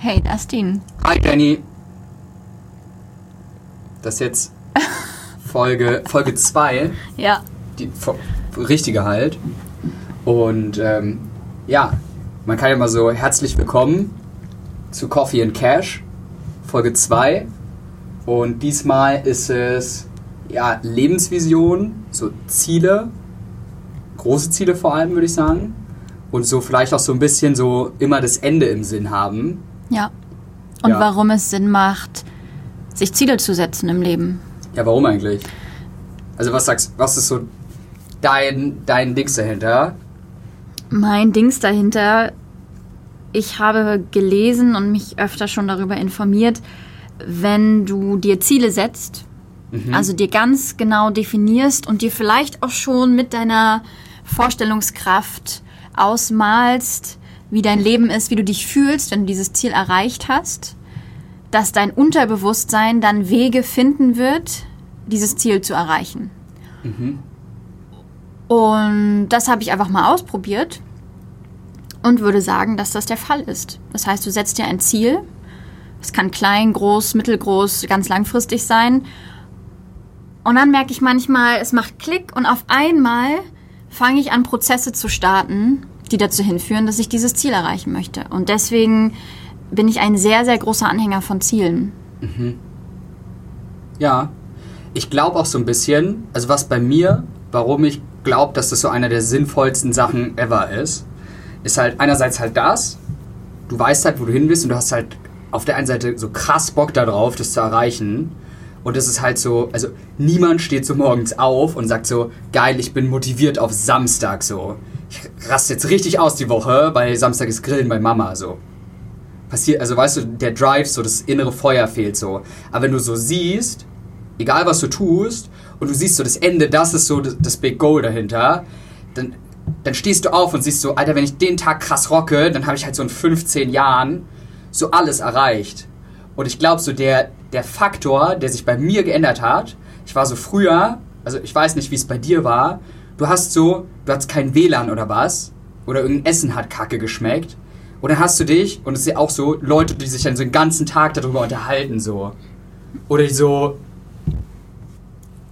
Hey, Dustin. Hi, Jenny. Das ist jetzt Folge 2, Folge zwei, Ja. die richtige halt. Und ähm, ja, man kann ja mal so herzlich willkommen zu Coffee and Cash, Folge 2. Und diesmal ist es ja Lebensvision, so Ziele, große Ziele vor allem, würde ich sagen. Und so vielleicht auch so ein bisschen so immer das Ende im Sinn haben. Ja. Und Ja. warum es Sinn macht, sich Ziele zu setzen im Leben. Ja, warum eigentlich? Also was sagst was ist so dein, dein Dings dahinter? Mein Dings dahinter, ich habe gelesen und mich öfter schon darüber informiert, wenn du dir Ziele setzt, also dir ganz genau definierst und dir vielleicht auch schon mit deiner Vorstellungskraft ausmalst, wie dein Leben ist, wie du dich fühlst, wenn du dieses Ziel erreicht hast, dass dein Unterbewusstsein dann Wege finden wird, dieses Ziel zu erreichen. Und das habe ich einfach mal ausprobiert und würde sagen, dass das der Fall ist. Das heißt, du setzt dir ein Ziel. Es kann klein, groß, mittelgroß, ganz langfristig sein. Und dann merke ich manchmal, es macht Klick und auf einmal fange ich an, Prozesse zu starten, die dazu hinführen, dass ich dieses Ziel erreichen möchte. Und deswegen bin ich ein sehr, sehr großer Anhänger von Zielen. Ja. Ich glaube auch so ein bisschen, also was bei mir, warum ich glaube, dass das so einer der sinnvollsten Sachen ever ist, ist halt einerseits halt das, du weißt halt, wo du hin willst und du hast halt auf der einen Seite so krass Bock darauf, das zu erreichen. Und es ist halt so, also niemand steht so morgens auf und sagt so, geil, ich bin motiviert auf Samstag so. Ich raste jetzt richtig aus die Woche, weil Samstag ist Grillen bei Mama so. Passiert, also weißt du, der Drive, so das innere Feuer fehlt so. Aber wenn du so siehst, egal was du tust, und du siehst so das Ende, das ist so das, das Big Goal dahinter, dann, dann stehst du auf und siehst so, Alter, wenn ich den Tag krass rocke, dann habe ich halt so in 15 Jahren so alles erreicht. Und ich glaube, so der, der Faktor, der sich bei mir geändert hat, ich war so früher, also ich weiß nicht, wie es bei dir war, du hast so, du hattest kein WLAN oder was, oder irgendein Essen hat kacke geschmeckt. Und dann hast du dich, und es ist ja auch so, Leute, die sich dann so den ganzen Tag darüber unterhalten, so. Oder die so,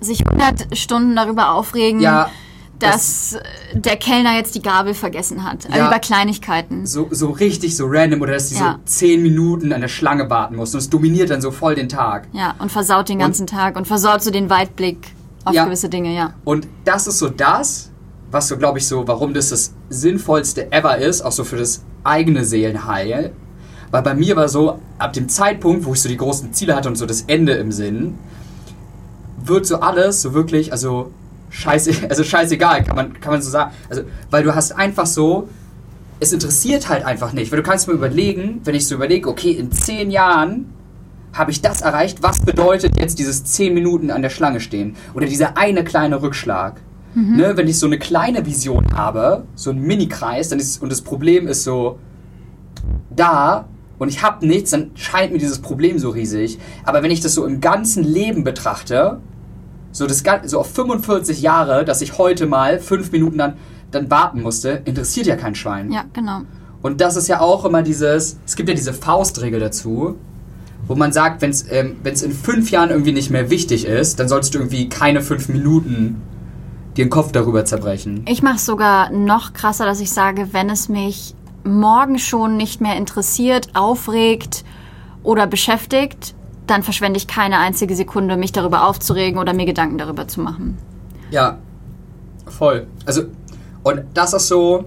Sich 100 Stunden darüber aufregen, ja, dass äh, der Kellner jetzt die Gabel vergessen hat. Also Ja. über Kleinigkeiten. so, so richtig so random, oder dass die Ja. so 10 Minuten an der Schlange warten mussten. Und es dominiert dann so voll den Tag. Ja, und versaut den ganzen Tag und versaut so den Weitblick auf Ja. gewisse Dinge, ja. Und das ist so das, was so, glaube ich, so, warum das das Sinnvollste ever ist, auch so für das eigene Seelenheil. Weil bei mir war so, ab dem Zeitpunkt, wo ich so die großen Ziele hatte und so das Ende im Sinn, wird so alles so wirklich, also scheiße, also scheißegal, kann man, kann man so sagen. Also, weil du hast einfach so, es interessiert halt einfach nicht. Weil du kannst mir überlegen, wenn ich so überlege, okay, in zehn Jahren habe ich das erreicht, was bedeutet jetzt dieses 10 Minuten an der Schlange stehen? Oder dieser eine kleine Rückschlag? Ne, wenn ich so eine kleine Vision habe, so ein Mini-Kreis, dann ist, und das Problem ist so da und ich habe nichts, dann scheint mir dieses Problem so riesig. Aber wenn ich das so im ganzen Leben betrachte, so, das, so auf 45 Jahre, dass ich heute mal fünf Minuten dann, dann warten musste, interessiert ja kein Schwein. Ja, genau. Und das ist ja auch immer dieses, es gibt ja diese Faustregel dazu, wo man sagt, wenn es ähm, wenn's in fünf Jahren irgendwie nicht mehr wichtig ist, dann solltest du irgendwie keine fünf Minuten dir den Kopf darüber zerbrechen. Ich mache es sogar noch krasser, dass ich sage, wenn es mich morgen schon nicht mehr interessiert, aufregt oder beschäftigt, dann verschwende ich keine einzige Sekunde, mich darüber aufzuregen oder mir Gedanken darüber zu machen. Ja, voll. Also, und das ist so,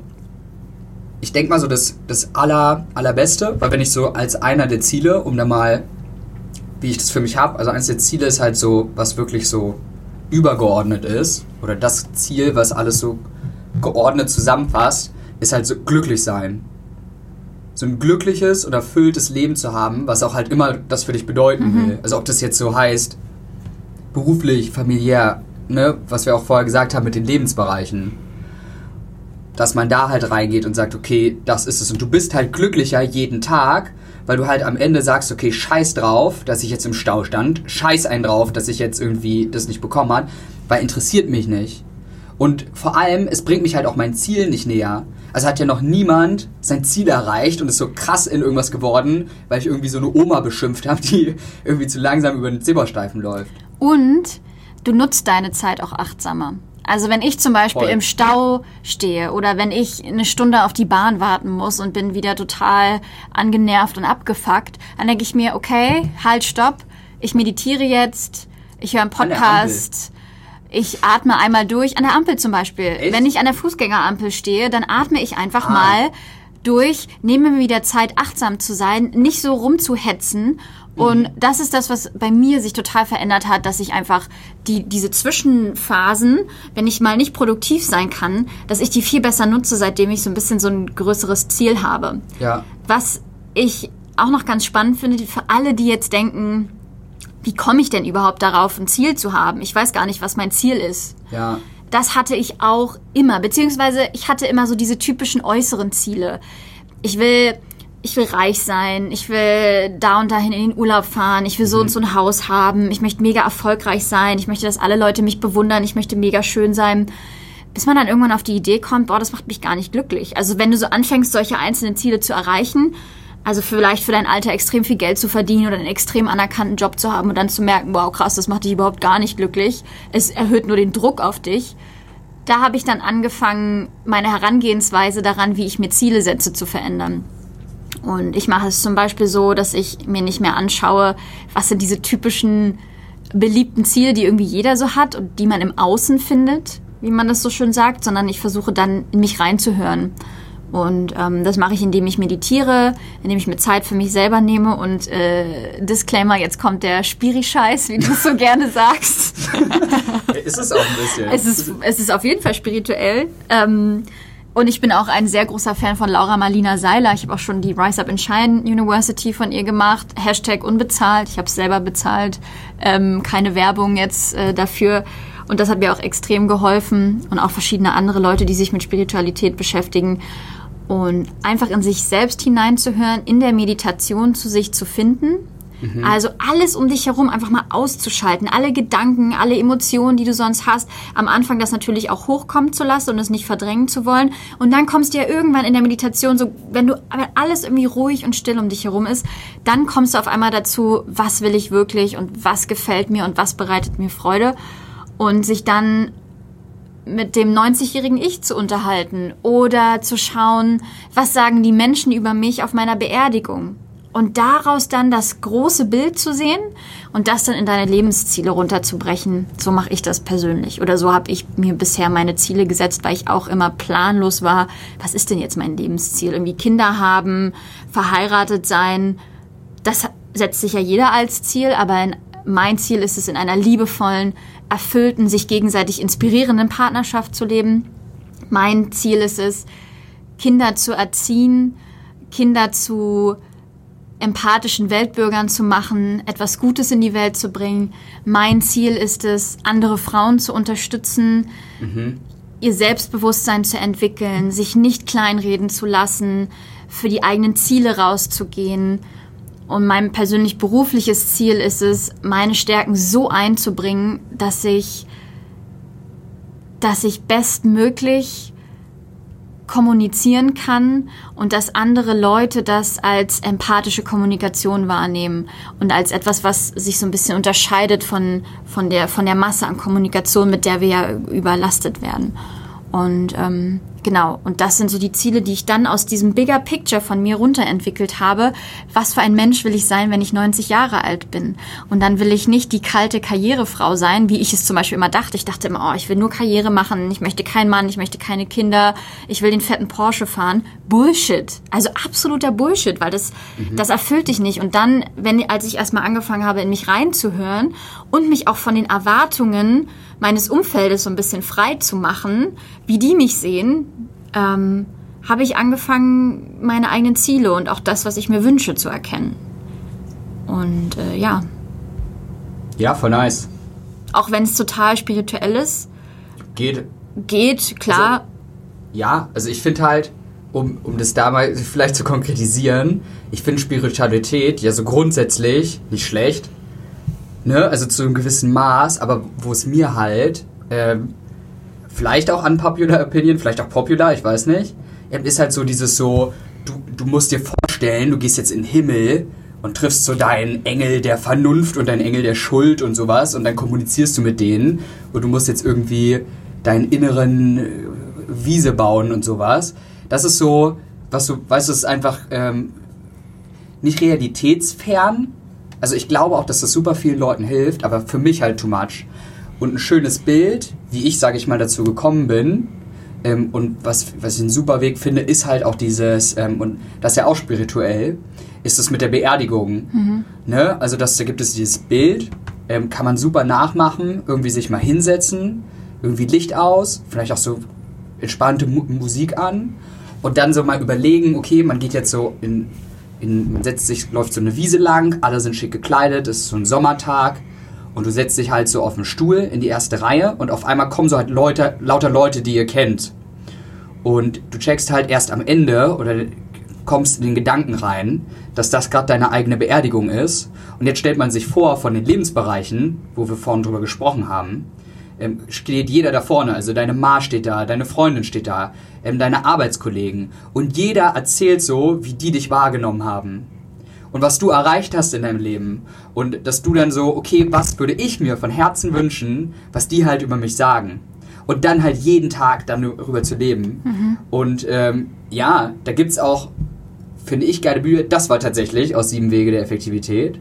ich denke mal so das, das aller, allerbeste, weil wenn ich so als einer der Ziele, um da mal, wie ich das für mich habe, also eines der Ziele ist halt so, was wirklich so übergeordnet ist, oder das Ziel, was alles so geordnet zusammenfasst, ist halt so glücklich sein. So ein glückliches und erfülltes Leben zu haben, was auch halt immer das für dich bedeuten will. Also ob das jetzt so heißt, beruflich, familiär, ne, was wir auch vorher gesagt haben mit den Lebensbereichen. Dass man da halt reingeht und sagt, okay, das ist es. Und du bist halt glücklicher jeden Tag, weil du halt am Ende sagst, okay, scheiß drauf, dass ich jetzt im Stau stand, scheiß einen drauf, dass ich jetzt irgendwie das nicht bekommen habe, weil interessiert mich nicht. Und vor allem, es bringt mich halt auch mein Ziel nicht näher, Also hat ja noch niemand sein Ziel erreicht und ist so krass in irgendwas geworden, weil ich irgendwie so eine Oma beschimpft habe, die irgendwie zu langsam über den Zebrastreifen läuft. Und du nutzt deine Zeit auch achtsamer. Also wenn ich zum Beispiel Voll. im Stau stehe oder wenn ich eine Stunde auf die Bahn warten muss und bin wieder total angenervt und abgefuckt, dann denke ich mir, okay, halt, stopp, ich meditiere jetzt, ich höre einen Podcast, ich atme einmal durch, an der Ampel zum Beispiel. Echt? Wenn ich an der Fußgängerampel stehe, dann atme ich einfach ah. mal durch, nehme mir wieder Zeit, achtsam zu sein, nicht so rumzuhetzen. Und mhm. das ist das, was bei mir sich total verändert hat, dass ich einfach die, diese Zwischenphasen, wenn ich mal nicht produktiv sein kann, dass ich die viel besser nutze, seitdem ich so ein bisschen so ein größeres Ziel habe. Ja. Was ich auch noch ganz spannend finde, für alle, die jetzt denken, wie komme ich denn überhaupt darauf, ein Ziel zu haben? Ich weiß gar nicht, was mein Ziel ist. Ja. Das hatte ich auch immer, beziehungsweise ich hatte immer so diese typischen äußeren Ziele. Ich will, ich will reich sein, ich will da und dahin in den Urlaub fahren, ich will so mhm. und so ein Haus haben, ich möchte mega erfolgreich sein, ich möchte, dass alle Leute mich bewundern, ich möchte mega schön sein bis man dann irgendwann auf die Idee kommt, boah, das macht mich gar nicht glücklich. Also wenn du so anfängst, solche einzelnen Ziele zu erreichen, also vielleicht für dein Alter extrem viel Geld zu verdienen oder einen extrem anerkannten Job zu haben und dann zu merken, wow, krass, das macht dich überhaupt gar nicht glücklich. Es erhöht nur den Druck auf dich. Da habe ich dann angefangen, meine Herangehensweise daran, wie ich mir Ziele setze, zu verändern. Und ich mache es zum Beispiel so, dass ich mir nicht mehr anschaue, was sind diese typischen beliebten Ziele, die irgendwie jeder so hat und die man im Außen findet, wie man das so schön sagt, sondern ich versuche dann in mich reinzuhören und ähm, das mache ich, indem ich meditiere, indem ich mir Zeit für mich selber nehme und äh, Disclaimer, jetzt kommt der Spiri-Scheiß, wie du so gerne sagst. ist es auch ein bisschen. Es ist, es ist auf jeden Fall spirituell. Ähm, und ich bin auch ein sehr großer Fan von Laura Marlina Seiler. Ich habe auch schon die Rise Up in Shine University von ihr gemacht. Hashtag unbezahlt. Ich habe es selber bezahlt. Ähm, keine Werbung jetzt äh, dafür. Und das hat mir auch extrem geholfen. Und auch verschiedene andere Leute, die sich mit Spiritualität beschäftigen und einfach in sich selbst hineinzuhören, in der Meditation zu sich zu finden. Mhm. Also alles um dich herum einfach mal auszuschalten, alle Gedanken, alle Emotionen, die du sonst hast, am Anfang das natürlich auch hochkommen zu lassen und es nicht verdrängen zu wollen. Und dann kommst du ja irgendwann in der Meditation, so wenn du wenn alles irgendwie ruhig und still um dich herum ist, dann kommst du auf einmal dazu, was will ich wirklich und was gefällt mir und was bereitet mir Freude und sich dann mit dem 90-jährigen Ich zu unterhalten oder zu schauen, was sagen die Menschen über mich auf meiner Beerdigung. Und daraus dann das große Bild zu sehen und das dann in deine Lebensziele runterzubrechen. So mache ich das persönlich. Oder so habe ich mir bisher meine Ziele gesetzt, weil ich auch immer planlos war. Was ist denn jetzt mein Lebensziel? Irgendwie Kinder haben, verheiratet sein. Das setzt sich ja jeder als Ziel, aber mein Ziel ist es, in einer liebevollen, erfüllten, sich gegenseitig inspirierenden Partnerschaft zu leben. Mein Ziel ist es, Kinder zu erziehen, Kinder zu empathischen Weltbürgern zu machen, etwas Gutes in die Welt zu bringen. Mein Ziel ist es, andere Frauen zu unterstützen, mhm. ihr Selbstbewusstsein zu entwickeln, sich nicht kleinreden zu lassen, für die eigenen Ziele rauszugehen und mein persönlich berufliches Ziel ist es, meine Stärken so einzubringen, dass ich, dass ich bestmöglich kommunizieren kann und dass andere Leute das als empathische Kommunikation wahrnehmen und als etwas, was sich so ein bisschen unterscheidet von, von, der, von der Masse an Kommunikation, mit der wir ja überlastet werden. Und ähm, Genau, und das sind so die Ziele, die ich dann aus diesem Bigger Picture von mir runterentwickelt habe. Was für ein Mensch will ich sein, wenn ich 90 Jahre alt bin? Und dann will ich nicht die kalte Karrierefrau sein, wie ich es zum Beispiel immer dachte. Ich dachte immer, oh, ich will nur Karriere machen, ich möchte keinen Mann, ich möchte keine Kinder, ich will den fetten Porsche fahren. Bullshit. Also absoluter Bullshit, weil das, mhm. das erfüllt dich nicht. Und dann, wenn, als ich erstmal angefangen habe, in mich reinzuhören und mich auch von den Erwartungen meines Umfeldes so ein bisschen frei zu machen, wie die mich sehen, ähm, habe ich angefangen, meine eigenen Ziele und auch das, was ich mir wünsche, zu erkennen. Und äh, ja. Ja, voll nice. Auch wenn es total spirituell ist. Geht. Geht, klar. Also, ja, also ich finde halt, um, um das da mal vielleicht zu konkretisieren, ich finde Spiritualität ja so grundsätzlich nicht schlecht ne, also zu einem gewissen Maß, aber wo es mir halt, ähm, vielleicht auch unpopular opinion, vielleicht auch popular, ich weiß nicht, ist halt so dieses so, du, du musst dir vorstellen, du gehst jetzt in den Himmel und triffst so deinen Engel der Vernunft und deinen Engel der Schuld und sowas und dann kommunizierst du mit denen und du musst jetzt irgendwie deinen inneren äh, Wiese bauen und sowas. Das ist so, was du, weißt du, es ist einfach ähm, nicht realitätsfern. Also ich glaube auch, dass das super vielen Leuten hilft, aber für mich halt too much. Und ein schönes Bild, wie ich, sage ich mal, dazu gekommen bin, ähm, und was, was ich einen super Weg finde, ist halt auch dieses, ähm, und das ist ja auch spirituell, ist das mit der Beerdigung. Mhm. Ne? Also das, da gibt es dieses Bild, ähm, kann man super nachmachen, irgendwie sich mal hinsetzen, irgendwie Licht aus, vielleicht auch so entspannte Mu Musik an und dann so mal überlegen, okay, man geht jetzt so in, in, man setzt sich, läuft so eine Wiese lang, alle sind schick gekleidet, es ist so ein Sommertag und du setzt dich halt so auf den Stuhl in die erste Reihe und auf einmal kommen so halt Leute, lauter Leute, die ihr kennt. Und du checkst halt erst am Ende oder kommst in den Gedanken rein, dass das gerade deine eigene Beerdigung ist. Und jetzt stellt man sich vor, von den Lebensbereichen, wo wir vorhin drüber gesprochen haben, ähm, steht jeder da vorne. Also deine Ma steht da, deine Freundin steht da, ähm, deine Arbeitskollegen. Und jeder erzählt so, wie die dich wahrgenommen haben. Und was du erreicht hast in deinem Leben. Und dass du dann so, okay, was würde ich mir von Herzen wünschen, was die halt über mich sagen. Und dann halt jeden Tag dann darüber zu leben. Mhm. Und ähm, ja, da gibt es auch, finde ich, geile Bücher. Das war tatsächlich aus Sieben Wege der Effektivität.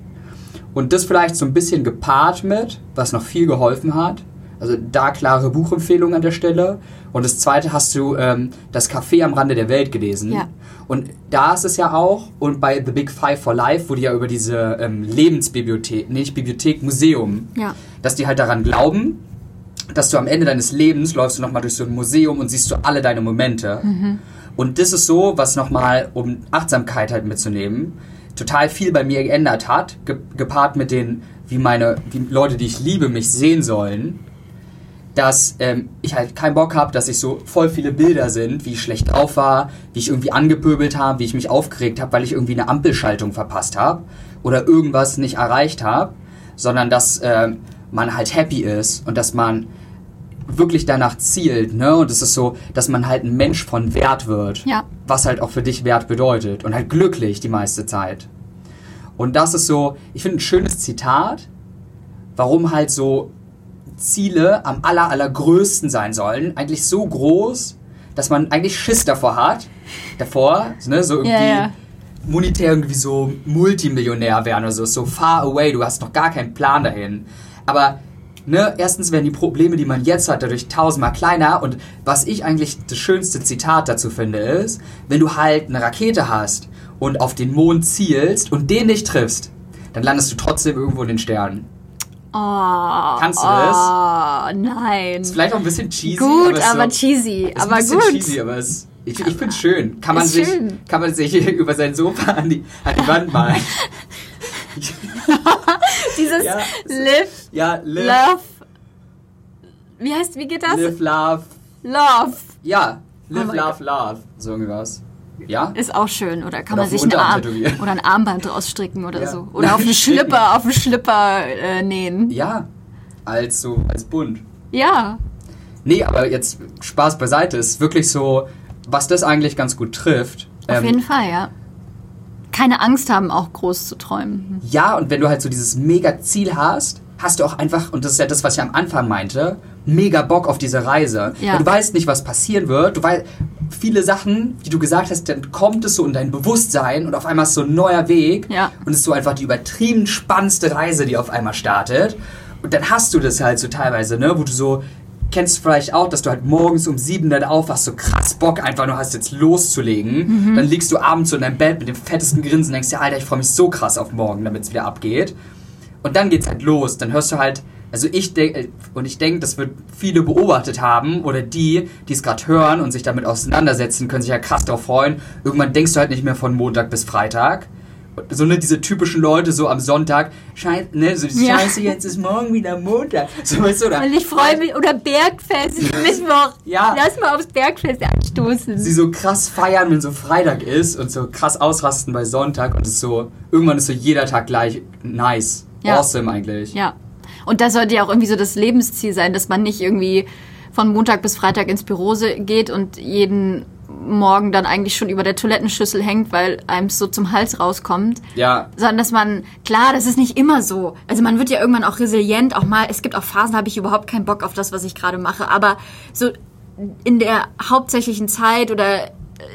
Und das vielleicht so ein bisschen gepaart mit, was noch viel geholfen hat, also da klare Buchempfehlung an der Stelle. Und das zweite hast du ähm, das Café am Rande der Welt gelesen. Ja. Und da ist es ja auch, und bei The Big Five for Life wurde ja über diese ähm, Lebensbibliothek, nicht Bibliothek, Museum, ja. dass die halt daran glauben, dass du am Ende deines Lebens läufst du nochmal durch so ein Museum und siehst du alle deine Momente. Mhm. Und das ist so, was nochmal, um Achtsamkeit halt mitzunehmen, total viel bei mir geändert hat, gepaart mit den, wie meine, wie Leute, die ich liebe, mich sehen sollen dass ähm, ich halt keinen Bock habe, dass ich so voll viele Bilder sind, wie ich schlecht drauf war, wie ich irgendwie angepöbelt habe, wie ich mich aufgeregt habe, weil ich irgendwie eine Ampelschaltung verpasst habe oder irgendwas nicht erreicht habe, sondern dass äh, man halt happy ist und dass man wirklich danach zielt, ne? Und es ist so, dass man halt ein Mensch von Wert wird. Ja. Was halt auch für dich Wert bedeutet. Und halt glücklich die meiste Zeit. Und das ist so, ich finde ein schönes Zitat, warum halt so Ziele am aller, allergrößten sein sollen. Eigentlich so groß, dass man eigentlich Schiss davor hat. Davor, ne, so irgendwie. Ja, ja. monetär irgendwie so Multimillionär werden oder so, so far away, du hast noch gar keinen Plan dahin. Aber Ne, erstens werden die Probleme, die man jetzt hat, dadurch tausendmal kleiner. Und was ich eigentlich das schönste Zitat dazu finde, ist, wenn du halt eine Rakete hast und auf den Mond zielst und den nicht triffst, dann landest du trotzdem irgendwo in den Sternen. Oh, Kannst du das? Oh, nein. Ist vielleicht auch ein bisschen cheesy. Gut, aber, aber so, cheesy. Ist aber ein bisschen gut. cheesy, aber es, ich, ich finde es schön. Kann man, sich, schön. kann man sich über sein Sofa an die, an die Wand malen. Dieses ja, Live, ja, live, Love. Wie heißt, wie geht das? Live, Love. Love. Ja, Live, oh Love, Love. So irgendwas. Ja? Ist auch schön. Oder kann oder man sich einen Arm oder ein Armband draus stricken oder ja. so. Oder auf einen Schlipper, auf einen Schlipper äh, nähen. Ja. Als so, als bunt. Ja. Nee, aber jetzt Spaß beiseite. Ist wirklich so, was das eigentlich ganz gut trifft. Auf ähm, jeden Fall, ja. Keine Angst haben, auch groß zu träumen. Ja, und wenn du halt so dieses mega Ziel hast, hast du auch einfach, und das ist ja das, was ich am Anfang meinte, mega Bock auf diese Reise. Ja. Du weißt nicht, was passieren wird. Du weißt, viele Sachen, die du gesagt hast, dann kommt es so in dein Bewusstsein und auf einmal ist so ein neuer Weg ja. und es ist so einfach die übertrieben spannendste Reise, die auf einmal startet. Und dann hast du das halt so teilweise, ne, wo du so kennst du vielleicht auch, dass du halt morgens um sieben dann aufwachst, so krass Bock einfach nur hast jetzt loszulegen. Mhm. Dann liegst du abends so in deinem Bett mit dem fettesten Grinsen und denkst dir, Alter, ich freue mich so krass auf morgen, damit es wieder abgeht. Und dann geht's halt los. Dann hörst du halt also ich denke, und ich denke, das wird viele beobachtet haben, oder die, die es gerade hören und sich damit auseinandersetzen, können sich ja krass darauf freuen. Irgendwann denkst du halt nicht mehr von Montag bis Freitag. So ne, diese typischen Leute so am Sonntag, Scheiße, ne, so ja. Scheiße, jetzt ist morgen wieder Montag. So, weißt du, oder? Und ich freue mich, oder Bergfest, Mittwoch. ja. Lass mal aufs Bergfest anstoßen. Sie so krass feiern, wenn so Freitag ist und so krass ausrasten bei Sonntag und es so, irgendwann ist so jeder Tag gleich nice. Ja. Awesome eigentlich. Ja. Und das sollte ja auch irgendwie so das Lebensziel sein, dass man nicht irgendwie von Montag bis Freitag ins Büro geht und jeden Morgen dann eigentlich schon über der Toilettenschüssel hängt, weil einem so zum Hals rauskommt. Ja. Sondern dass man, klar, das ist nicht immer so. Also man wird ja irgendwann auch resilient, auch mal, es gibt auch Phasen, habe ich überhaupt keinen Bock auf das, was ich gerade mache. Aber so in der hauptsächlichen Zeit oder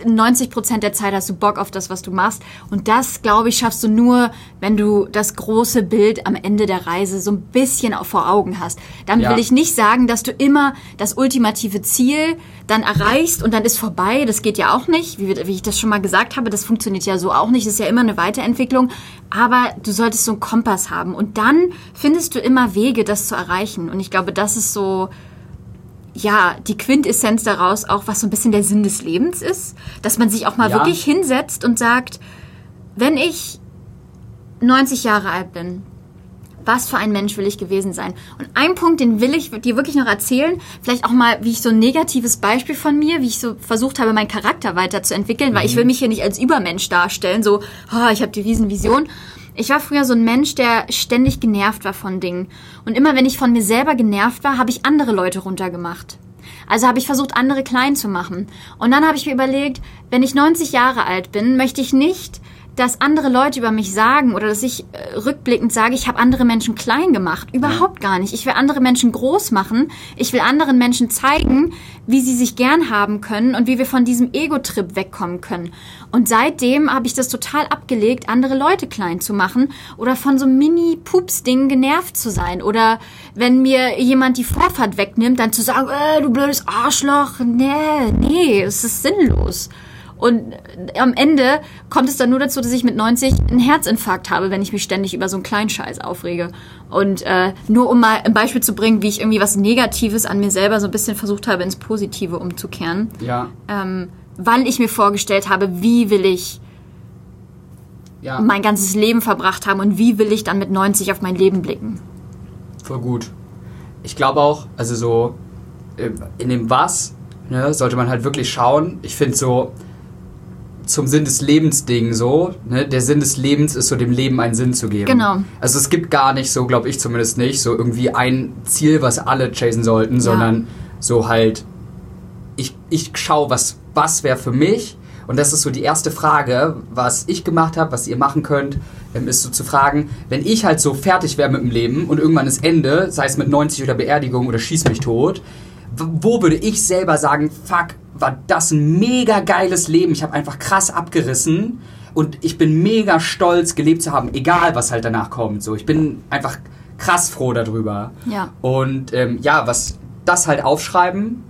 90 Prozent der Zeit hast du Bock auf das, was du machst. Und das, glaube ich, schaffst du nur, wenn du das große Bild am Ende der Reise so ein bisschen auch vor Augen hast. Damit Ja. will ich nicht sagen, dass du immer das ultimative Ziel dann erreichst und dann ist vorbei. Das geht ja auch nicht. Wie, wie ich das schon mal gesagt habe, das funktioniert ja so auch nicht. Das ist ja immer eine Weiterentwicklung. Aber du solltest so einen Kompass haben. Und dann findest du immer Wege, das zu erreichen. Und ich glaube, das ist so, ja, die Quintessenz daraus auch, was so ein bisschen der Sinn des Lebens ist. Dass man sich auch mal Ja. wirklich hinsetzt und sagt, wenn ich 90 Jahre alt bin, was für ein Mensch will ich gewesen sein? Und ein Punkt, den will ich dir wirklich noch erzählen, vielleicht auch mal, wie ich so ein negatives Beispiel von mir, wie ich so versucht habe, meinen Charakter weiterzuentwickeln, weil ich will mich hier nicht als Übermensch darstellen, so, oh, ich habe die Riesenvision. Ich war früher so ein Mensch, der ständig genervt war von Dingen. Und immer wenn ich von mir selber genervt war, habe ich andere Leute runtergemacht. Also habe ich versucht, andere klein zu machen. Und dann habe ich mir überlegt, wenn ich 90 Jahre alt bin, möchte ich nicht, dass andere Leute über mich sagen oder dass ich äh, rückblickend sage, ich habe andere Menschen klein gemacht. Überhaupt gar nicht. Ich will andere Menschen groß machen. Ich will anderen Menschen zeigen, wie sie sich gern haben können und wie wir von diesem Ego-Trip wegkommen können. Und seitdem habe ich das total abgelegt, andere Leute klein zu machen oder von so Mini-Pups-Dingen genervt zu sein. Oder wenn mir jemand die Vorfahrt wegnimmt, dann zu sagen, äh, du blödes Arschloch. Nee, nee, es ist sinnlos. Und am Ende kommt es dann nur dazu, dass ich mit 90 einen Herzinfarkt habe, wenn ich mich ständig über so einen kleinen Scheiß aufrege. Und äh, nur um mal ein Beispiel zu bringen, wie ich irgendwie was Negatives an mir selber so ein bisschen versucht habe, ins Positive umzukehren. Ja. Ähm, weil ich mir vorgestellt habe, wie will ich Ja. mein ganzes Leben verbracht haben und wie will ich dann mit 90 auf mein Leben blicken. Voll gut. Ich glaube auch, also so äh, in dem Was ne, sollte man halt wirklich schauen. Ich finde so zum Sinn des Lebens Ding so, ne, der Sinn des Lebens ist so dem Leben einen Sinn zu geben. Genau. Also es gibt gar nicht so, glaube ich zumindest nicht, so irgendwie ein Ziel, was alle chasen sollten, sondern so halt ich, ich schaue, was, was wäre für mich. Und das ist so die erste Frage, was ich gemacht habe, was ihr machen könnt, ähm, ist so zu fragen, wenn ich halt so fertig wäre mit dem Leben und irgendwann ist Ende, sei es mit 90 oder Beerdigung oder schieß mich tot, wo würde ich selber sagen, fuck, war das ein mega geiles Leben, ich habe einfach krass abgerissen und ich bin mega stolz, gelebt zu haben, egal was halt danach kommt. So, ich bin einfach krass froh darüber. Ja. Und ähm, ja, was das halt aufschreiben,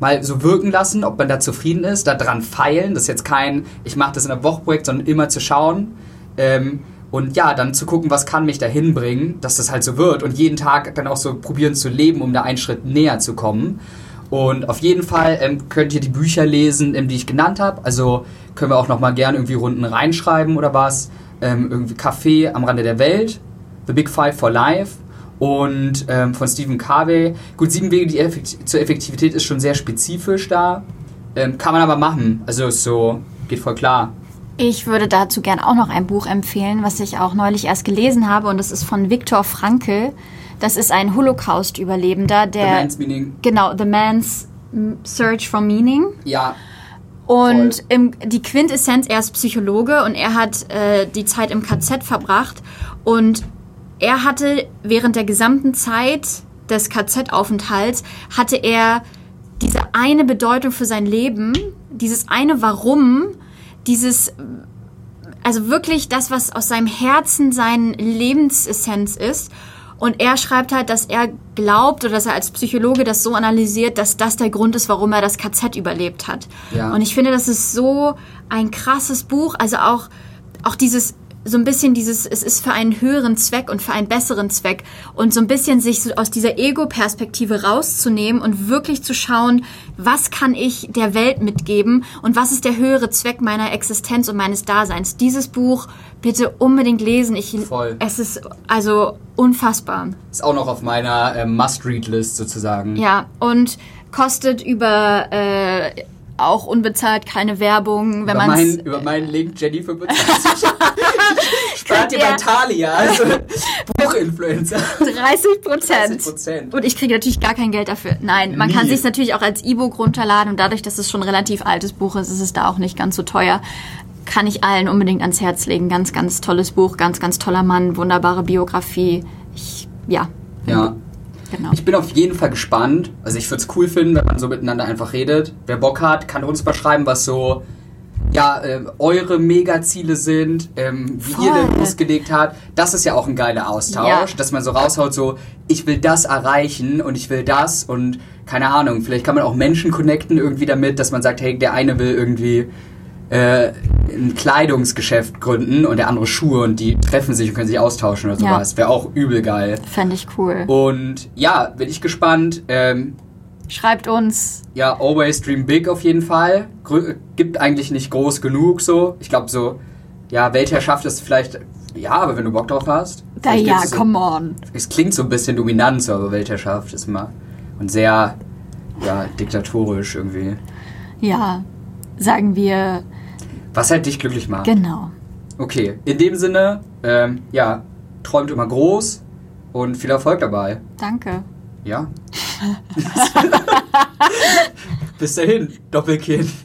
mal so wirken lassen, ob man da zufrieden ist, da dran feilen. Das ist jetzt kein, ich mache das in einem Wochprojekt, sondern immer zu schauen. Ähm, und ja, dann zu gucken, was kann mich dahin bringen, dass das halt so wird. Und jeden Tag dann auch so probieren zu leben, um da einen Schritt näher zu kommen. Und auf jeden Fall ähm, könnt ihr die Bücher lesen, ähm, die ich genannt habe. Also können wir auch nochmal gerne irgendwie Runden reinschreiben oder was. Ähm, irgendwie Café am Rande der Welt, The Big Five for Life und ähm, von Stephen Covey. Gut, sieben Wege Effekt zur Effektivität ist schon sehr spezifisch da. Ähm, kann man aber machen. Also ist so, geht voll klar. Ich würde dazu gern auch noch ein Buch empfehlen, was ich auch neulich erst gelesen habe und das ist von Viktor Frankl. Das ist ein Holocaust-Überlebender, The der Man's Meaning. genau The Man's Search for Meaning. Ja, Und im, die Quintessenz, er ist Psychologe und er hat äh, die Zeit im KZ verbracht. Und er hatte während der gesamten Zeit des KZ-Aufenthalts, hatte er diese eine Bedeutung für sein Leben, dieses eine Warum, dieses, also wirklich das, was aus seinem Herzen sein Lebensessenz ist. Und er schreibt halt, dass er glaubt oder dass er als Psychologe das so analysiert, dass das der Grund ist, warum er das KZ überlebt hat. Ja. Und ich finde, das ist so ein krasses Buch. Also auch, auch dieses, so ein bisschen dieses, es ist für einen höheren Zweck und für einen besseren Zweck. Und so ein bisschen sich so aus dieser Ego-Perspektive rauszunehmen und wirklich zu schauen, was kann ich der Welt mitgeben und was ist der höhere Zweck meiner Existenz und meines Daseins. Dieses Buch bitte unbedingt lesen. Ich, Voll. Es ist also unfassbar. ist auch noch auf meiner ähm, Must-Read-List sozusagen. Ja, und kostet über äh, auch unbezahlt keine Werbung, wenn über, man mein, über meinen Link Jenny 25. Spart ihr Natalia, also Buchinfluencer. 30 Prozent. 30%. Und ich kriege natürlich gar kein Geld dafür. Nein, man kann Nie. sich natürlich auch als E-Book runterladen und dadurch, dass es schon ein relativ altes Buch ist, ist es da auch nicht ganz so teuer. Kann ich allen unbedingt ans Herz legen. Ganz, ganz tolles Buch, ganz, ganz toller Mann, wunderbare Biografie. Ich, ja, Ja. Genau. Ich bin auf jeden Fall gespannt. Also ich würde es cool finden, wenn man so miteinander einfach redet. Wer Bock hat, kann uns mal schreiben, was so ja, ähm, eure Megaziele sind, ähm, wie ihr Voll. denn losgelegt habt. Das ist ja auch ein geiler Austausch, Ja. dass man so raushaut, so ich will das erreichen und ich will das und keine Ahnung, vielleicht kann man auch Menschen connecten irgendwie damit, dass man sagt, hey, der eine will irgendwie äh, ein Kleidungsgeschäft gründen und der andere Schuhe und die treffen sich und können sich austauschen oder Ja. sowas. Wäre auch übel geil. Fände ich cool. Und ja, bin ich gespannt. Ähm, Schreibt uns. ja, always dream big auf jeden Fall. Grö gibt eigentlich nicht groß genug so. Ich glaube so, ja, Weltherrschaft ist vielleicht, ja, aber wenn du Bock drauf hast. Da, ja, so, come on. Es klingt so ein bisschen dominant, so, aber Weltherrschaft ist immer und sehr, ja, diktatorisch irgendwie. Ja, sagen wir Was halt dich glücklich macht. genau. Okay, in dem Sinne, ähm, ja, träumt immer groß und viel Erfolg dabei. Danke. Ja. Bis dahin, Doppelkinn.